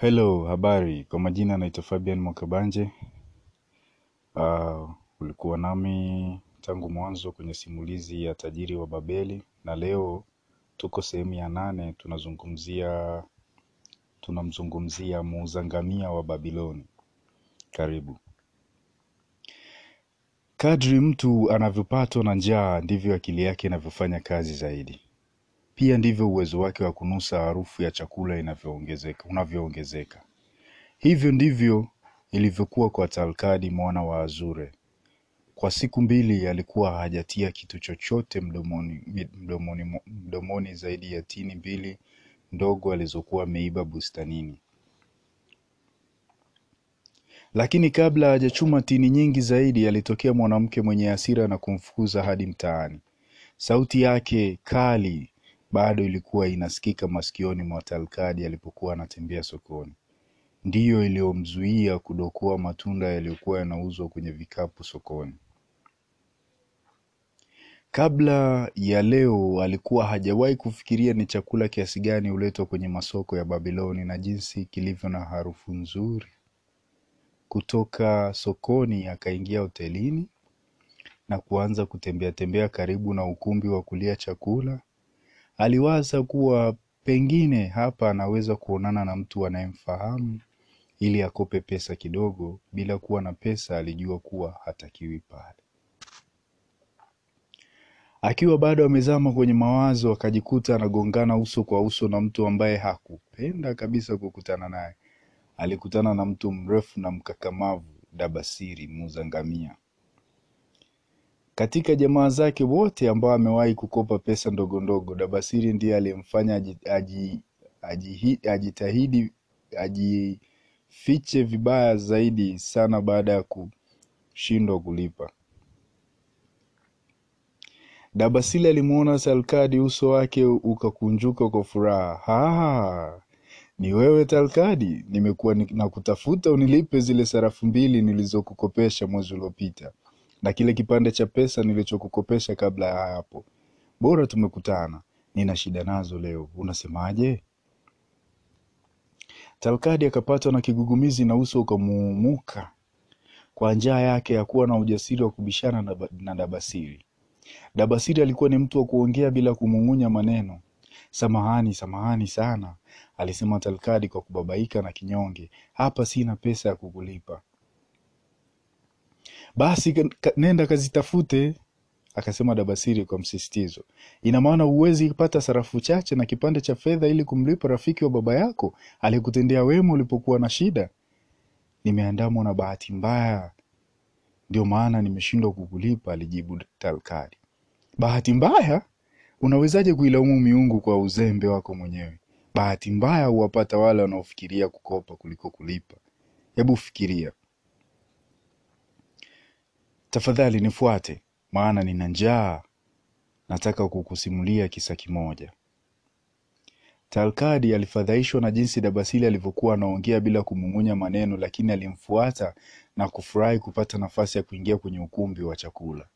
Hello, habari. Kwa majina naitwa Fabian Mwakabanje. Uh, ulikuwa nami tangu mwanzo kwenye simulizi ya tajiri wa Babeli na leo tuko sehemu ya nane tunazungumzia tunamzungumzia muuza ngamia wa Babiloni. Karibu. Kadri mtu anavyopatwa na njaa ndivyo akili yake inavyofanya kazi zaidi. Pia ndivyo uwezo wake wa kunusa harufu ya chakula unavyoongezeka. Hivyo ndivyo ilivyokuwa kwa Talkadi mwana wa Azure. Kwa siku mbili alikuwa hajatia kitu chochote mdomoni, mdomoni, mdomoni zaidi ya tini mbili ndogo alizokuwa ameiba bustanini. Lakini kabla hajachuma tini nyingi zaidi, alitokea mwanamke mwenye hasira na kumfukuza hadi mtaani. Sauti yake kali bado ilikuwa inasikika masikioni mwa Talkadi alipokuwa anatembea sokoni. Ndiyo iliyomzuia kudokoa matunda yaliyokuwa yanauzwa kwenye vikapu sokoni. Kabla ya leo alikuwa hajawahi kufikiria ni chakula kiasi gani huletwa kwenye masoko ya Babiloni na jinsi kilivyo na harufu nzuri. Kutoka sokoni akaingia hotelini na kuanza kutembea tembea karibu na ukumbi wa kulia chakula. Aliwaza kuwa pengine hapa anaweza kuonana na mtu anayemfahamu ili akope pesa kidogo. Bila kuwa na pesa, alijua kuwa hatakiwi pale. Akiwa bado amezama kwenye mawazo, akajikuta anagongana uso kwa uso na mtu ambaye hakupenda kabisa kukutana naye. Alikutana na mtu mrefu na mkakamavu, Dabasiri muuza ngamia. Katika jamaa zake wote ambao amewahi kukopa pesa ndogo ndogo, Dabasiri ndiye aliyemfanya aji, aji, aji, ajitahidi ajifiche vibaya zaidi sana baada ya kushindwa kulipa. Dabasili alimwona Talkadi, uso wake ukakunjuka kwa furaha. Ha, ni wewe Talkadi? Nimekuwa nakutafuta unilipe zile sarafu mbili nilizokukopesha mwezi uliopita na kile kipande cha pesa nilichokukopesha kabla ya hapo. Bora tumekutana, nina shida nazo leo, unasemaje? Talkadi akapatwa na kigugumizi na uso ukamuumuka kwa njaa yake ya kuwa na ujasiri wa kubishana na, Dabasiri. Dabasiri alikuwa ni mtu wa kuongea bila kumung'unya maneno. Samahani, samahani sana, alisema Talkadi kwa kubabaika na kinyonge. Hapa sina pesa ya kukulipa. Basi nenda kazitafute, akasema Dabasiri kwa msisitizo. Ina maana huwezi pata sarafu chache na kipande cha fedha ili kumlipa rafiki wa baba yako aliyekutendea wema ulipokuwa na shida? Nimeandamwa na bahati mbaya, ndio maana nimeshindwa kukulipa, alijibu Talkari. Bahati mbaya? Unawezaje kuilaumu miungu kwa uzembe wako mwenyewe? Bahati mbaya huwapata wale wanaofikiria kukopa kuliko kulipa. Hebu fikiria. Tafadhali nifuate, maana nina njaa. Nataka kukusimulia kisa kimoja. Talkadi alifadhaishwa na jinsi Dabasili alivyokuwa anaongea bila kumung'unya maneno, lakini alimfuata na kufurahi kupata nafasi ya kuingia kwenye ukumbi wa chakula.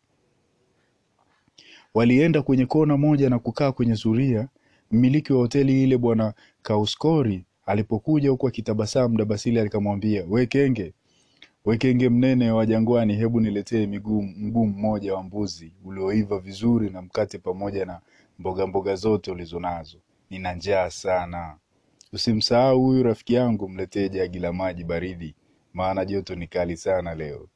Walienda kwenye kona moja na kukaa kwenye zuria. Mmiliki wa hoteli ile Bwana Kauskori alipokuja huku akitabasamu, Dabasili akamwambia, we kenge, we kenge mnene wa jangwani, hebu niletee mguu mmoja wa mbuzi ulioiva vizuri na mkate pamoja na mboga mboga zote ulizonazo. Nina njaa sana. Usimsahau huyu rafiki yangu, mletee jagi la maji baridi, maana joto ni kali sana leo.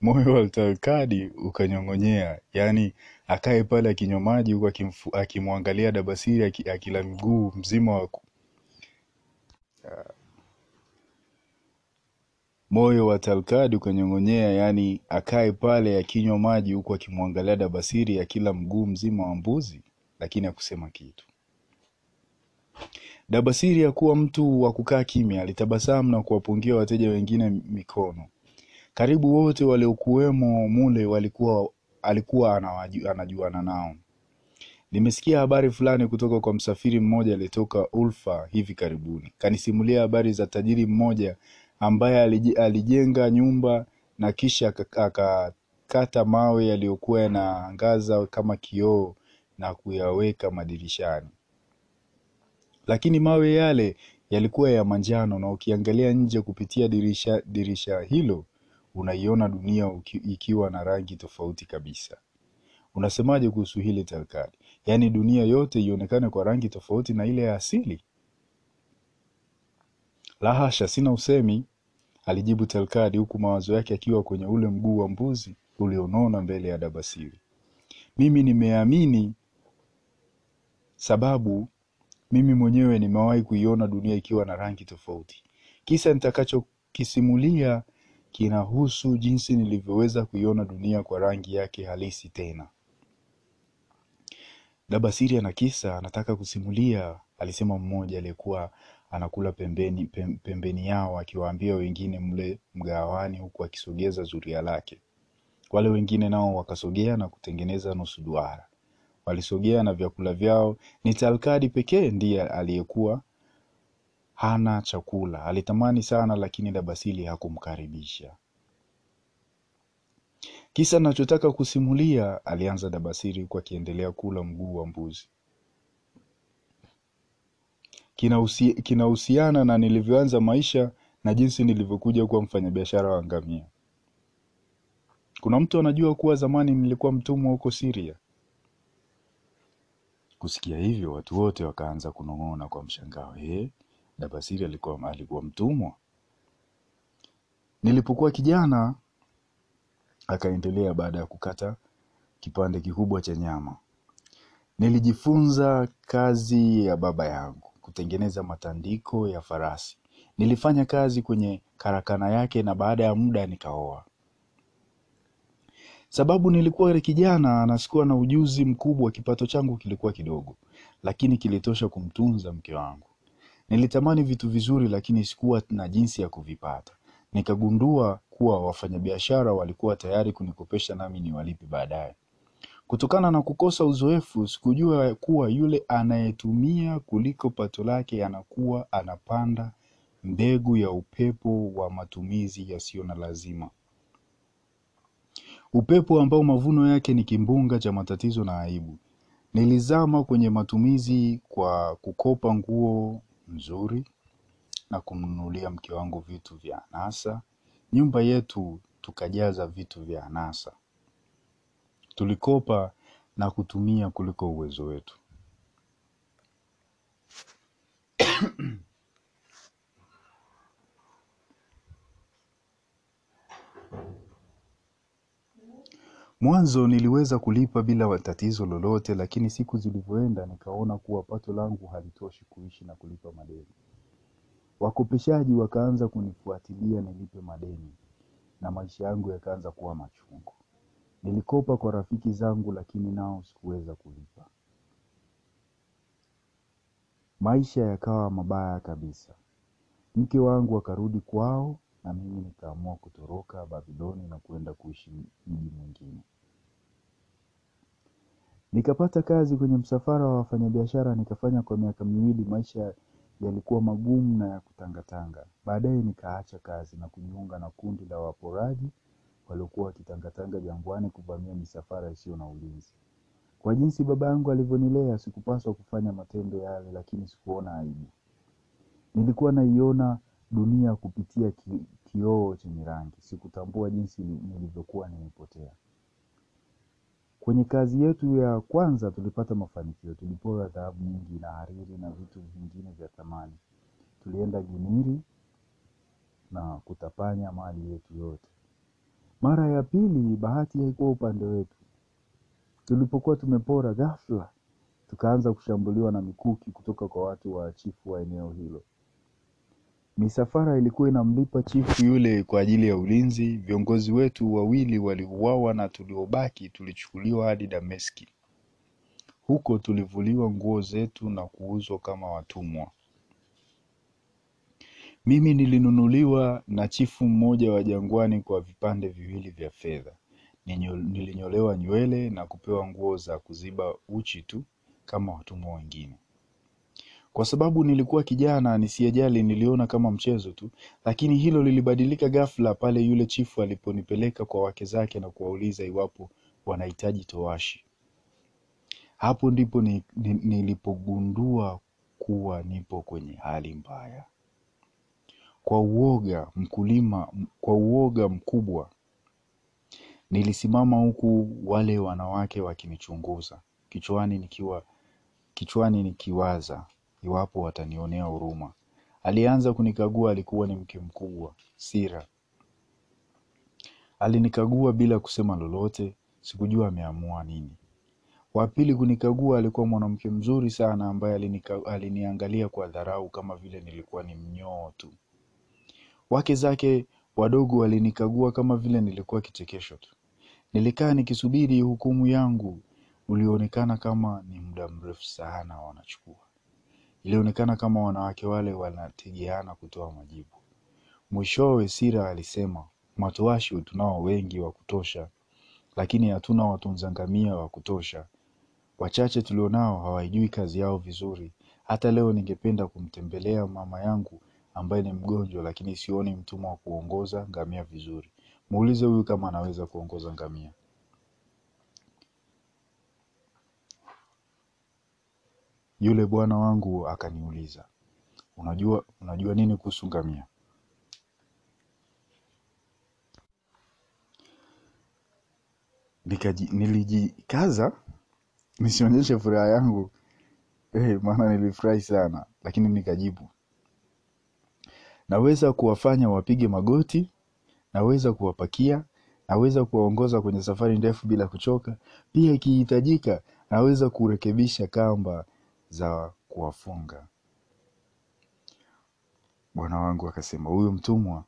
Moyo wa Talkadi ukanyong'onyea, yaani akae pale akinywa maji huku akimwangalia Dabasiri akila mguu mzima wa moyo wa Talkadi ukanyong'onyea, yaani akae pale akinywa maji huku akimwangalia Dabasiri akila mguu mzima wa mbuzi, lakini hakusema kitu. Dabasiri hakuwa mtu wa kukaa kimya, alitabasamu na kuwapungia wateja wengine mikono. Karibu wote waliokuwemo mule walikuwa alikuwa anajuana nao. Nimesikia habari fulani kutoka kwa msafiri mmoja aliyetoka Ulfa hivi karibuni. Kanisimulia habari za tajiri mmoja ambaye alijenga nyumba na kisha akakata mawe yaliyokuwa yanaangaza kama kioo na kuyaweka madirishani. lakini mawe yale yalikuwa ya manjano na ukiangalia nje kupitia dirisha, dirisha hilo unaiona dunia uki, ikiwa na rangi tofauti kabisa. Unasemaje kuhusu hili Talkadi? Yaani dunia yote ionekane kwa rangi tofauti na ile ya asili? La hasha, sina usemi, alijibu Talkadi huku mawazo yake akiwa kwenye ule mguu wa mbuzi ulionona mbele ya Dabasiri. Mimi nimeamini sababu mimi mwenyewe nimewahi kuiona dunia ikiwa na rangi tofauti. Kisa nitakachokisimulia kinahusu jinsi nilivyoweza kuiona dunia kwa rangi yake halisi tena. Dabasiri ana kisa anataka kusimulia, alisema mmoja aliyekuwa anakula pembeni, pembeni yao akiwaambia wengine mle mgawani huku akisogeza zuria lake. Wale wengine nao wakasogea na kutengeneza nusu duara. Walisogea na vyakula vyao. Ni Talkadi pekee ndiye aliyekuwa hana chakula. Alitamani sana, lakini Dabasili hakumkaribisha. Kisa nachotaka kusimulia, alianza Dabasiri huku akiendelea kula mguu wa mbuzi, kinahusiana na nilivyoanza maisha na jinsi nilivyokuja kuwa mfanyabiashara wa ngamia. Kuna mtu anajua kuwa zamani nilikuwa mtumwa huko Siria? Kusikia hivyo, watu wote wakaanza kunong'ona kwa mshangao. Eh, Dabasiri alikuwa, alikuwa mtumwa? Nilipokuwa kijana, akaendelea baada ya kukata kipande kikubwa cha nyama, nilijifunza kazi ya baba yangu, kutengeneza matandiko ya farasi. Nilifanya kazi kwenye karakana yake na baada ya muda nikaoa. Sababu nilikuwa kijana na sikuwa na ujuzi mkubwa, kipato changu kilikuwa kidogo, lakini kilitosha kumtunza mke wangu. Nilitamani vitu vizuri, lakini sikuwa na jinsi ya kuvipata. Nikagundua kuwa wafanyabiashara walikuwa tayari kunikopesha nami niwalipe baadaye. Kutokana na kukosa uzoefu, sikujua kuwa yule anayetumia kuliko pato lake anakuwa anapanda mbegu ya upepo wa matumizi yasiyo na lazima, upepo ambao mavuno yake ni kimbunga cha matatizo na aibu. Nilizama kwenye matumizi kwa kukopa nguo nzuri na kumnunulia mke wangu vitu vya anasa. Nyumba yetu tukajaza vitu vya anasa. Tulikopa na kutumia kuliko uwezo wetu. Mwanzo niliweza kulipa bila tatizo lolote, lakini siku zilivyoenda nikaona kuwa pato langu halitoshi kuishi na kulipa madeni. Wakopeshaji wakaanza kunifuatilia nilipe madeni na maisha yangu yakaanza kuwa machungu. Nilikopa kwa rafiki zangu, lakini nao sikuweza kulipa. Maisha yakawa mabaya kabisa. Mke wangu akarudi kwao na mimi nikaamua kutoroka Babiloni na kwenda kuishi mji mwingine. Nikapata kazi kwenye msafara wa wafanyabiashara, nikafanya kwa miaka miwili. Maisha yalikuwa magumu na ya kutangatanga. Baadaye nikaacha kazi na kujiunga na kundi la waporaji waliokuwa wakitangatanga jangwani kuvamia misafara isiyo na ulinzi. Kwa jinsi baba yangu alivyonilea, sikupaswa kufanya matendo yale, lakini sikuona aibu. Nilikuwa naiona dunia kupitia ki, kioo chenye rangi. Sikutambua jinsi nilivyokuwa nimepotea. Kwenye kazi yetu ya kwanza tulipata mafanikio. Tulipewa dhahabu nyingi na hariri na vitu vingine vya thamani. Tulienda Giniri na kutapanya mali yetu yote. Mara ya pili bahati haikuwa upande wetu. Tulipokuwa tumepora, ghafla tukaanza kushambuliwa na mikuki kutoka kwa watu wa chifu wa eneo hilo. Misafara ilikuwa inamlipa chifu yule kwa ajili ya ulinzi. Viongozi wetu wawili waliuawa na tuliobaki tulichukuliwa hadi Dameski. Huko tulivuliwa nguo zetu na kuuzwa kama watumwa. Mimi nilinunuliwa na chifu mmoja wa jangwani kwa vipande viwili vya fedha. Nilinyolewa nywele na kupewa nguo za kuziba uchi tu kama watumwa wengine. Kwa sababu nilikuwa kijana nisiyejali, niliona kama mchezo tu, lakini hilo lilibadilika ghafla pale yule chifu aliponipeleka kwa wake zake na kuwauliza iwapo wanahitaji towashi. Hapo ndipo ni, ni, nilipogundua kuwa nipo kwenye hali mbaya. Kwa uoga mkulima, kwa uoga mkubwa nilisimama huku wale wanawake wakinichunguza, kichwani nikiwaza iwapo watanionea huruma. Alianza kunikagua, alikuwa ni mke mkubwa, Sira. Alinikagua bila kusema lolote, sikujua ameamua nini. Wa pili kunikagua alikuwa mwanamke mzuri sana ambaye aliniangalia kwa dharau kama vile nilikuwa ni mnyoo tu. Wake zake wadogo walinikagua kama vile nilikuwa kichekesho tu. Nilikaa nikisubiri hukumu yangu, ulionekana kama ni muda mrefu sana wanachukua. Ilionekana kama wanawake wale wanategeana kutoa majibu. Mwishowe Sira alisema, matowashi tunao wengi wa kutosha, lakini hatuna watunza ngamia wa kutosha. Wachache tulionao hawaijui kazi yao vizuri. Hata leo ningependa kumtembelea mama yangu ambaye ni mgonjwa, lakini sioni mtumwa wa kuongoza ngamia vizuri. Muulize huyu kama anaweza kuongoza ngamia. Yule bwana wangu akaniuliza, unajua, unajua nini kuhusu ngamia? Nikaji, nilijikaza nisionyeshe furaha yangu eh, maana nilifurahi sana, lakini nikajibu, naweza kuwafanya wapige magoti, naweza kuwapakia, naweza kuwaongoza kwenye safari ndefu bila kuchoka. Pia ikihitajika, naweza kurekebisha kamba za kuwafunga. Bwana wangu akasema, huyu mtumwa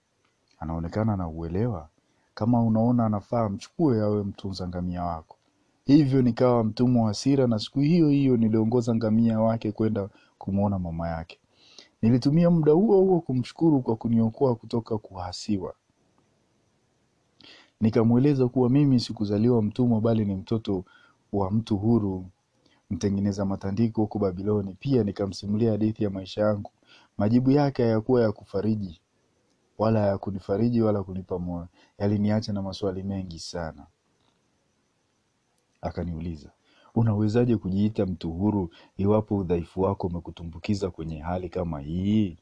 anaonekana na uelewa. Kama unaona anafaa, mchukue awe mtunza ngamia wako. Hivyo nikawa mtumwa wa Sira, na siku hiyo hiyo niliongoza ngamia wake kwenda kumwona mama yake. Nilitumia muda huo huo kumshukuru kwa kuniokoa kutoka kuhasiwa. Nikamweleza kuwa mimi sikuzaliwa mtumwa, bali ni mtoto wa mtu huru, mtengeneza matandiko huko Babiloni. Pia nikamsimulia hadithi ya maisha yangu. Majibu yake hayakuwa ya kufariji wala ya kunifariji wala kunipa moyo, yaliniacha na maswali mengi sana. Akaniuliza, unawezaje kujiita mtu huru iwapo udhaifu wako umekutumbukiza kwenye hali kama hii?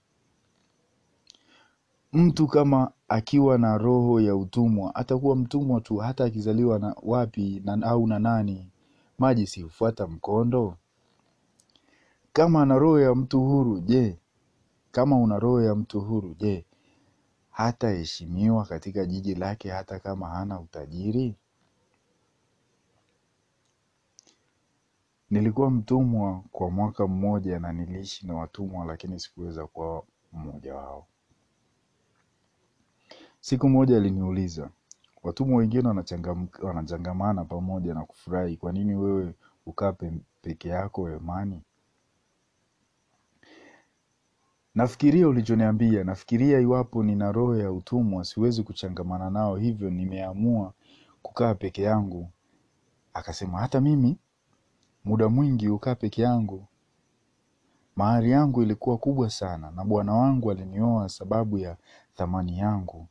Mtu kama akiwa na roho ya utumwa atakuwa mtumwa tu, hata akizaliwa na wapi na, au na nani. Maji si hufuata mkondo? Kama ana roho ya mtu huru, je, kama una roho ya mtu huru, je, hataheshimiwa katika jiji lake hata kama hana utajiri? Nilikuwa mtumwa kwa mwaka mmoja na niliishi na watumwa, lakini sikuweza kuwa mmoja wao. Siku moja aliniuliza, watumwa wengine wanachangamana pamoja na kufurahi, kwa nini wewe ukaa peke yako hemani? Nafikiria ulichoniambia, nafikiria iwapo nina roho ya utumwa siwezi kuchangamana nao, hivyo nimeamua kukaa peke yangu. Akasema, hata mimi muda mwingi hukaa peke yangu. Mahari yangu ilikuwa kubwa sana, na bwana wangu alinioa sababu ya thamani yangu,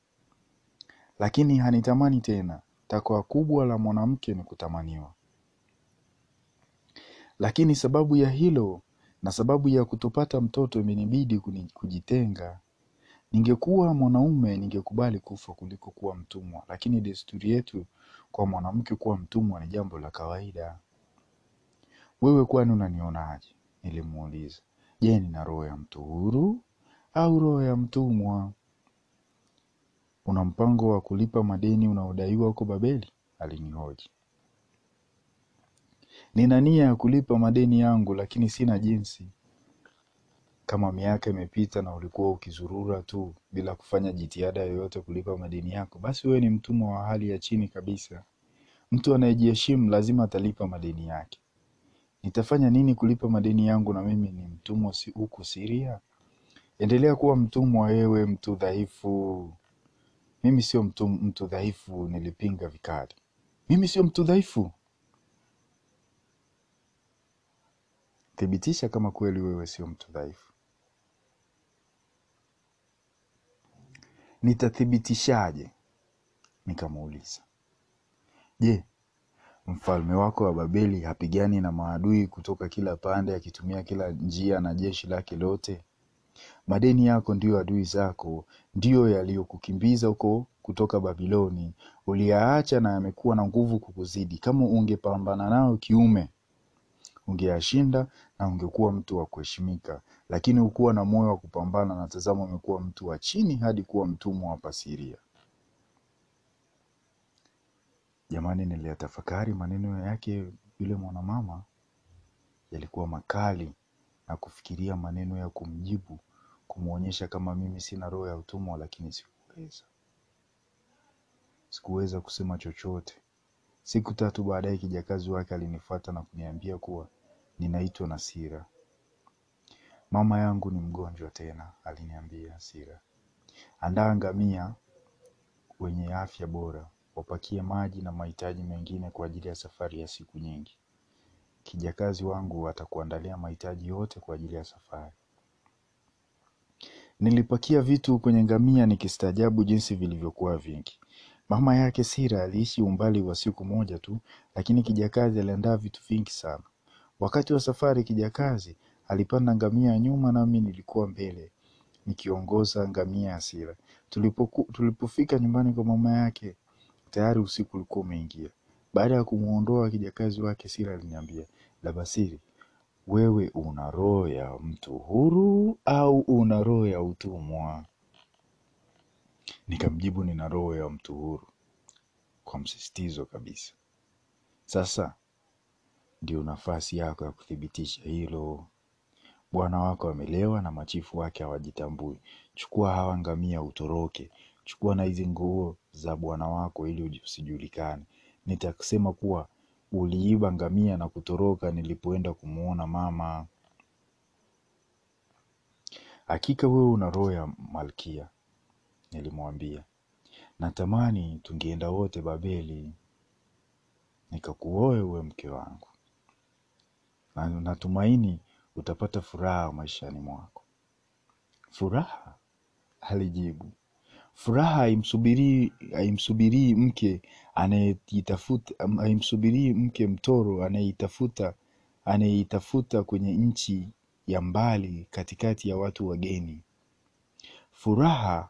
lakini hanitamani tena. Takwa kubwa la mwanamke ni kutamaniwa. Lakini sababu ya hilo na sababu ya kutopata mtoto imenibidi kujitenga. Ningekuwa mwanaume ningekubali kufa kuliko kuwa mtumwa, lakini desturi yetu kwa mwanamke kuwa mtumwa ni jambo la kawaida. Wewe kwani unanionaje? Nilimuuliza. Je, nina roho ya mtu huru au roho ya mtumwa? Una mpango wa kulipa madeni unaodaiwa huko Babeli? Alinihoji. Nina nia ya kulipa madeni yangu, lakini sina jinsi. Kama miaka imepita na ulikuwa ukizurura tu bila kufanya jitihada yoyote kulipa madeni yako, basi wewe ni mtumwa wa hali ya chini kabisa. Mtu anayejiheshimu lazima atalipa madeni yake. Nitafanya nini kulipa madeni yangu na mimi ni mtumwa huku Siria? Endelea kuwa mtumwa wewe, mtu dhaifu. Mimi sio mtu, mtu dhaifu, nilipinga vikali. Mimi sio mtu dhaifu. Thibitisha kama kweli wewe sio mtu dhaifu. Nitathibitishaje? Nikamuuliza. Je, Mfalme wako wa Babeli hapigani na maadui kutoka kila pande, akitumia kila njia na jeshi lake lote? Madeni yako ndiyo adui zako, ndiyo yaliyokukimbiza huko kutoka Babiloni. Uliyaacha na yamekuwa na nguvu kukuzidi. Kama ungepambana nao kiume, ungeyashinda na ungekuwa mtu wa kuheshimika, lakini hukuwa na moyo wa kupambana, na tazama, umekuwa mtu wa chini hadi kuwa mtumwa wa Pasiria. Jamani, niliyatafakari maneno yake yule mwanamama, yalikuwa makali na kufikiria maneno ya kumjibu, kumwonyesha kama mimi sina roho ya utumwa, lakini sikuweza, sikuweza kusema chochote. Siku tatu baadaye kijakazi wake alinifuata na kuniambia kuwa ninaitwa Nasira. Mama yangu ni mgonjwa tena, aliniambia Hasira. Andaa ngamia wenye afya bora, wapakie maji na mahitaji mengine kwa ajili ya safari ya siku nyingi. Kijakazi wangu atakuandalia mahitaji yote kwa ajili ya safari. Nilipakia vitu kwenye ngamia nikistaajabu jinsi vilivyokuwa vingi. Mama yake Sira aliishi umbali wa siku moja tu, lakini kijakazi aliandaa vitu vingi sana. Wakati wa safari, kijakazi alipanda ngamia nyuma, nami nilikuwa mbele nikiongoza ngamia ya Sira. Tulipofika nyumbani kwa mama yake, tayari usiku ulikuwa umeingia. Baada ya kumwondoa kijakazi wake, Sira aliniambia, Labasiri, wewe una roho ya mtu huru au una roho ya utumwa? Nikamjibu, nina roho ya mtu huru, kwa msisitizo kabisa. Sasa ndio nafasi yako ya kuthibitisha hilo. Bwana wako amelewa na machifu wake hawajitambui. Chukua hawa ngamia utoroke. Chukua na hizi nguo za bwana wako ili usijulikane. Nitasema kuwa uliiba ngamia na kutoroka nilipoenda kumwona mama. Hakika wewe una roho ya malkia, nilimwambia. Natamani tungeenda wote Babeli nikakuoe uwe mke wangu, na natumaini utapata furaha maishani mwako. Furaha? Alijibu. Furaha haimsubirii mke haimsubirii mke mtoro anayeitafuta kwenye nchi ya mbali katikati ya watu wageni. Furaha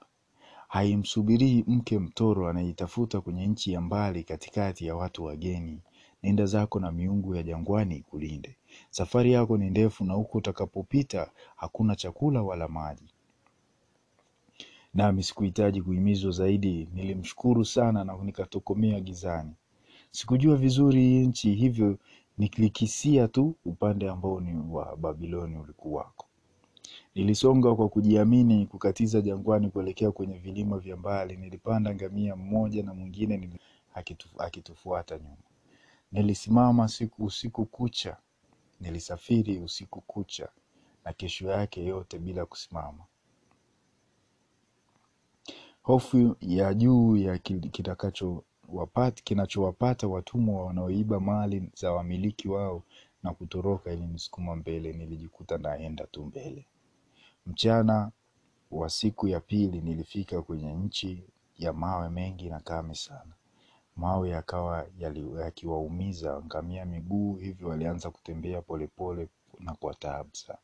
haimsubirii mke mtoro anayeitafuta kwenye nchi ya mbali katikati ya watu wageni. Nenda zako na miungu ya jangwani ikulinde. Safari yako ni ndefu, na huko utakapopita hakuna chakula wala maji. Nami sikuhitaji kuhimizwa zaidi, nilimshukuru sana na nikatokomea gizani. Sikujua vizuri hii nchi, hivyo nilikisia tu upande ambao ni wa Babiloni ulikuwako. Nilisonga kwa kujiamini kukatiza jangwani kuelekea kwenye vilima vya mbali. Nilipanda ngamia mmoja na mwingine akitufuata nyuma. Nilisimama siku usiku kucha, nilisafiri usiku kucha na kesho yake yote bila kusimama. Hofu ya juu ya kinachowapata watumwa wanaoiba mali za wamiliki wao na kutoroka ilinisukuma mbele. Nilijikuta naenda tu mbele. Mchana wa siku ya pili nilifika kwenye nchi ya mawe mengi na kame sana. Mawe yakawa yakiwaumiza ngamia miguu, hivyo walianza kutembea polepole na kwa taabu sana.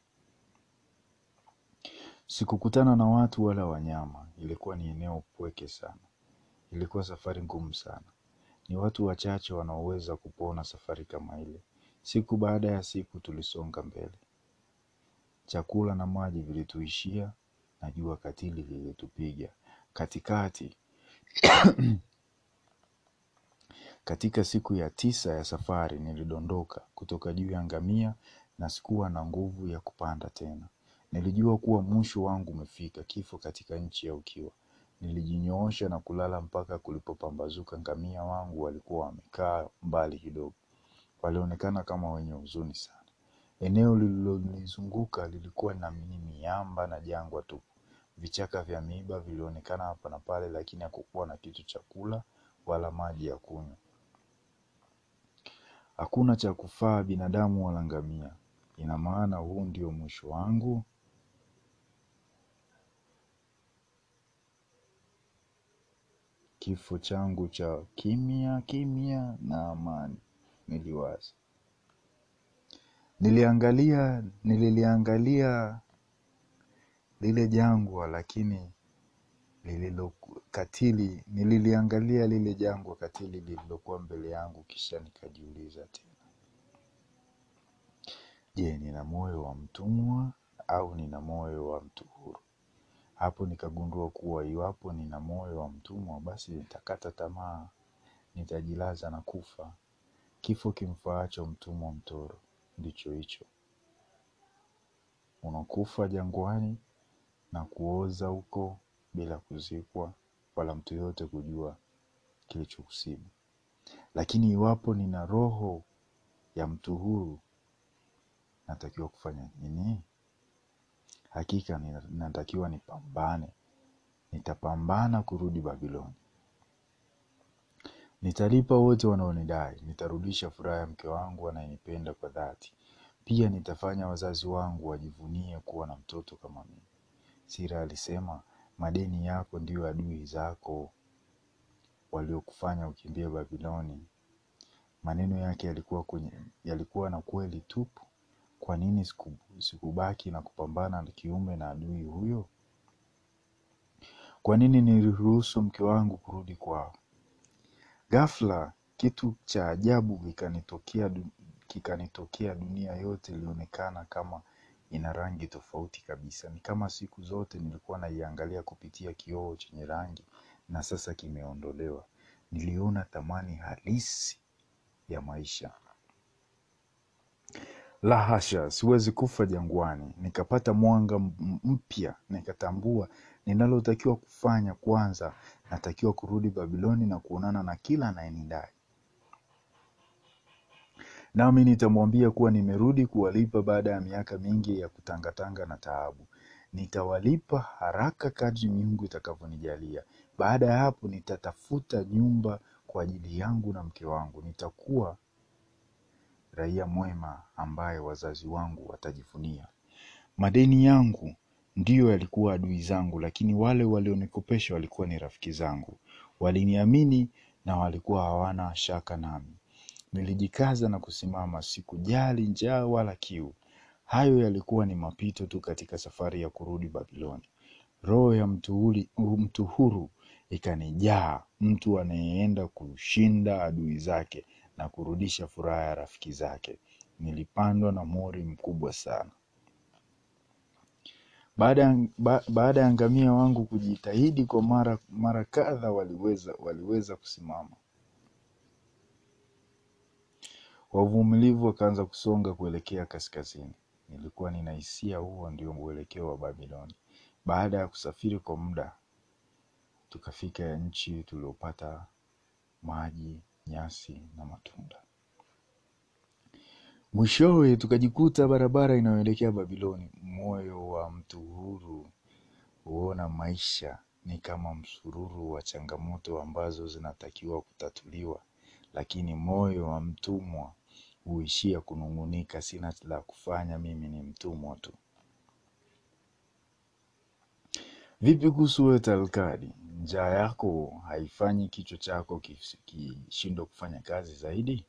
Sikukutana na watu wala wanyama. Ilikuwa ni eneo pweke sana. Ilikuwa safari ngumu sana. Ni watu wachache wanaoweza kupona safari kama ile. Siku baada ya siku tulisonga mbele. Chakula na maji vilituishia na jua katili lilitupiga. Katikati katika siku ya tisa ya safari nilidondoka kutoka juu ya ngamia na sikuwa na nguvu ya kupanda tena. Nilijua kuwa mwisho wangu umefika, kifo katika nchi ya ukiwa. Nilijinyoosha na kulala mpaka kulipopambazuka. Ngamia wangu walikuwa wamekaa mbali kidogo, walionekana kama wenye huzuni sana. Eneo lililonizunguka lilikuwa na miamba na jangwa tupu. Vichaka vya miiba vilionekana hapa na pale, lakini hakukuwa na kitu cha kula wala maji ya kunywa. Hakuna cha kufaa binadamu wala ngamia. Ina maana huu ndio mwisho wangu? Kifo changu cha kimya kimya na amani. niliwaza. Niliangalia, nililiangalia lile jangwa lakini lililokatili, nililiangalia lile jangwa katili lililokuwa mbele yangu, kisha nikajiuliza tena, je, nina moyo wa mtumwa au nina moyo wa mtu huru? Hapo nikagundua kuwa iwapo nina moyo wa mtumwa, basi nitakata tamaa, nitajilaza na kufa. Kifo kimfaacho mtumwa mtoro ndicho hicho, unakufa jangwani na kuoza huko bila kuzikwa wala mtu yoyote kujua kilichokusibu. Lakini iwapo nina roho ya mtu huru, natakiwa kufanya nini? Hakika ninatakiwa nipambane. Nitapambana kurudi Babiloni. Nitalipa wote wanaonidai, nitarudisha furaha ya mke wangu anayenipenda kwa dhati. Pia nitafanya wazazi wangu wajivunie kuwa na mtoto kama mimi. Sira alisema, madeni yako ndiyo adui zako waliokufanya ukimbie Babiloni. Maneno yake yalikuwa na kweli tupu. Kwa nini sikubaki na kupambana na kiume na adui huyo? Kwa nini niliruhusu mke wangu kurudi kwao? Ghafla kitu cha ajabu kikanitokea, kikanitokea. Dunia yote ilionekana kama ina rangi tofauti kabisa. Ni kama siku zote nilikuwa naiangalia kupitia kioo chenye rangi na sasa kimeondolewa. Niliona thamani halisi ya maisha. La hasha, siwezi kufa jangwani. Nikapata mwanga mpya, nikatambua ninalotakiwa kufanya. Kwanza natakiwa kurudi Babiloni na kuonana na kila anayenidai, nami nitamwambia kuwa nimerudi kuwalipa baada ya miaka mingi ya kutangatanga na taabu. Nitawalipa haraka kadri miungu itakavyonijalia. Baada ya hapo, nitatafuta nyumba kwa ajili yangu na mke wangu. Nitakuwa raia mwema ambaye wazazi wangu watajivunia. Madeni yangu ndiyo yalikuwa adui zangu, lakini wale walionikopesha walikuwa ni rafiki zangu. Waliniamini na walikuwa hawana shaka nami. Nilijikaza na kusimama, sikujali njaa wala kiu. Hayo yalikuwa ni mapito tu katika safari ya kurudi Babiloni. Roho ya mtu huru ikanijaa, mtu anayeenda kushinda adui zake na kurudisha furaha ya rafiki zake. Nilipandwa na mori mkubwa sana. Baada ba, ya ngamia wangu kujitahidi kwa mara mara kadha, waliweza waliweza kusimama. Wavumilivu wakaanza kusonga kuelekea kaskazini. Nilikuwa ninahisia huo ndio mwelekeo wa Babiloni. Baada ya kusafiri kwa muda, tukafika nchi tuliopata maji, nyasi na matunda. Mwishowe tukajikuta barabara inayoelekea Babiloni. Moyo wa mtu huru huona maisha ni kama msururu wa changamoto ambazo zinatakiwa kutatuliwa, lakini moyo wa mtumwa huishia kunung'unika, sina la kufanya, mimi ni mtumwa tu. Vipi kuhusu wewe Talkadi? Njaa yako haifanyi kichwa chako kishindwe kufanya kazi zaidi?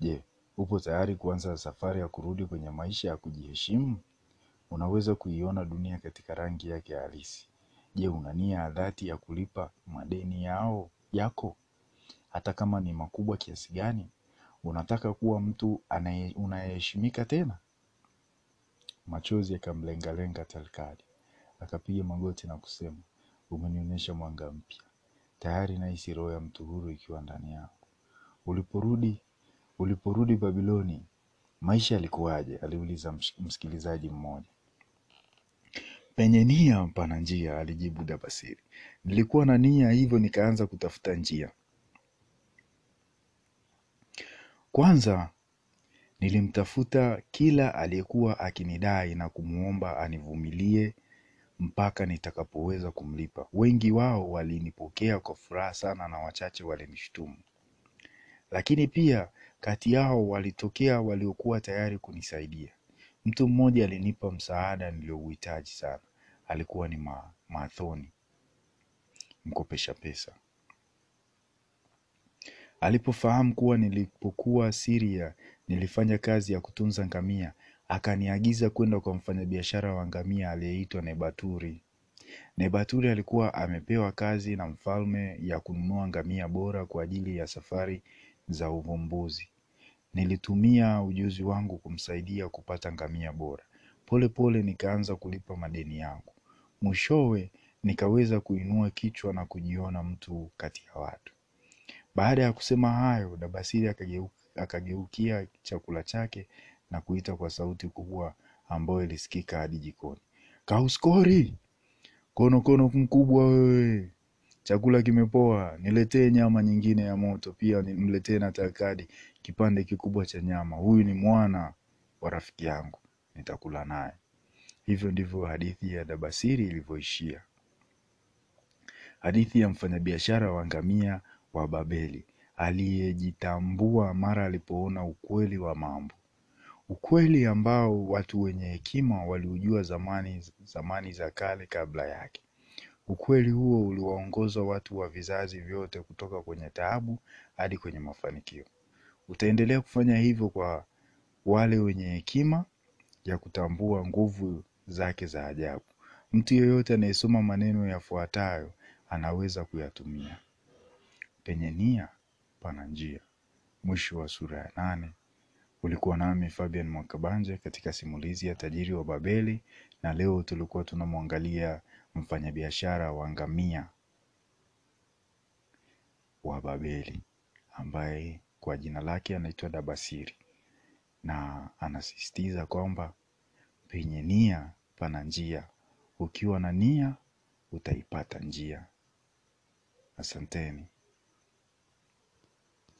Je, upo tayari kuanza safari ya kurudi kwenye maisha ya kujiheshimu? Unaweza kuiona dunia katika rangi yake halisi. Je, una nia ya dhati ya kulipa madeni yao yako, hata kama ni makubwa kiasi gani? Unataka kuwa mtu unayeheshimika tena? Machozi yakamlengalenga Talkadi, akapiga magoti na kusema, umenionyesha mwanga mpya. Tayari nahisi roho ya mtu huru ikiwa ndani yangu. Uliporudi uliporudi Babiloni, maisha yalikuwaje? aliuliza msikilizaji mmoja. Penye nia pana njia, alijibu Dabasiri. Nilikuwa na nia, hivyo nikaanza kutafuta njia. Kwanza nilimtafuta kila aliyekuwa akinidai na kumwomba anivumilie mpaka nitakapoweza kumlipa. Wengi wao walinipokea kwa furaha sana na wachache walinishutumu, lakini pia kati yao walitokea waliokuwa tayari kunisaidia. Mtu mmoja alinipa msaada niliouhitaji sana. Alikuwa ni ma, Mathoni, mkopesha pesa. Alipofahamu kuwa nilipokuwa Siria nilifanya kazi ya kutunza ngamia, akaniagiza kwenda kwa mfanyabiashara wa ngamia aliyeitwa Nebaturi. Nebaturi alikuwa amepewa kazi na mfalme ya kununua ngamia bora kwa ajili ya safari za uvumbuzi. Nilitumia ujuzi wangu kumsaidia kupata ngamia bora. Pole pole nikaanza kulipa madeni yangu. Mwishowe nikaweza kuinua kichwa na kujiona mtu kati ya watu. Baada ya kusema hayo, Dabasiri akageukia chakula chake na kuita kwa sauti kubwa ambayo ilisikika hadi jikoni. Kauskori, konokono mkubwa wewe, chakula kimepoa, niletee nyama nyingine ya moto, pia nimletee na takadi kipande kikubwa cha nyama. Huyu ni mwana wa rafiki yangu, nitakula naye. Hivyo ndivyo hadithi ya Dabasiri ilivyoishia. Hadithi ya mfanyabiashara wa ngamia wa Babeli aliyejitambua mara alipoona ukweli wa mambo, ukweli ambao watu wenye hekima waliujua zamani, zamani za kale kabla yake. Ukweli huo uliwaongoza watu wa vizazi vyote kutoka kwenye taabu hadi kwenye mafanikio. Utaendelea kufanya hivyo kwa wale wenye hekima ya kutambua nguvu zake za ajabu. Mtu yeyote anayesoma maneno yafuatayo anaweza kuyatumia. Penye nia pana njia. Mwisho wa sura ya nane. Ulikuwa nami Fabian Mwakabanje katika simulizi ya Tajiri wa Babeli, na leo tulikuwa tunamwangalia mfanyabiashara wa ngamia wa Babeli ambaye kwa jina lake anaitwa Dabasiri, na anasisitiza kwamba penye nia pana njia. Ukiwa na nia utaipata njia. Asanteni.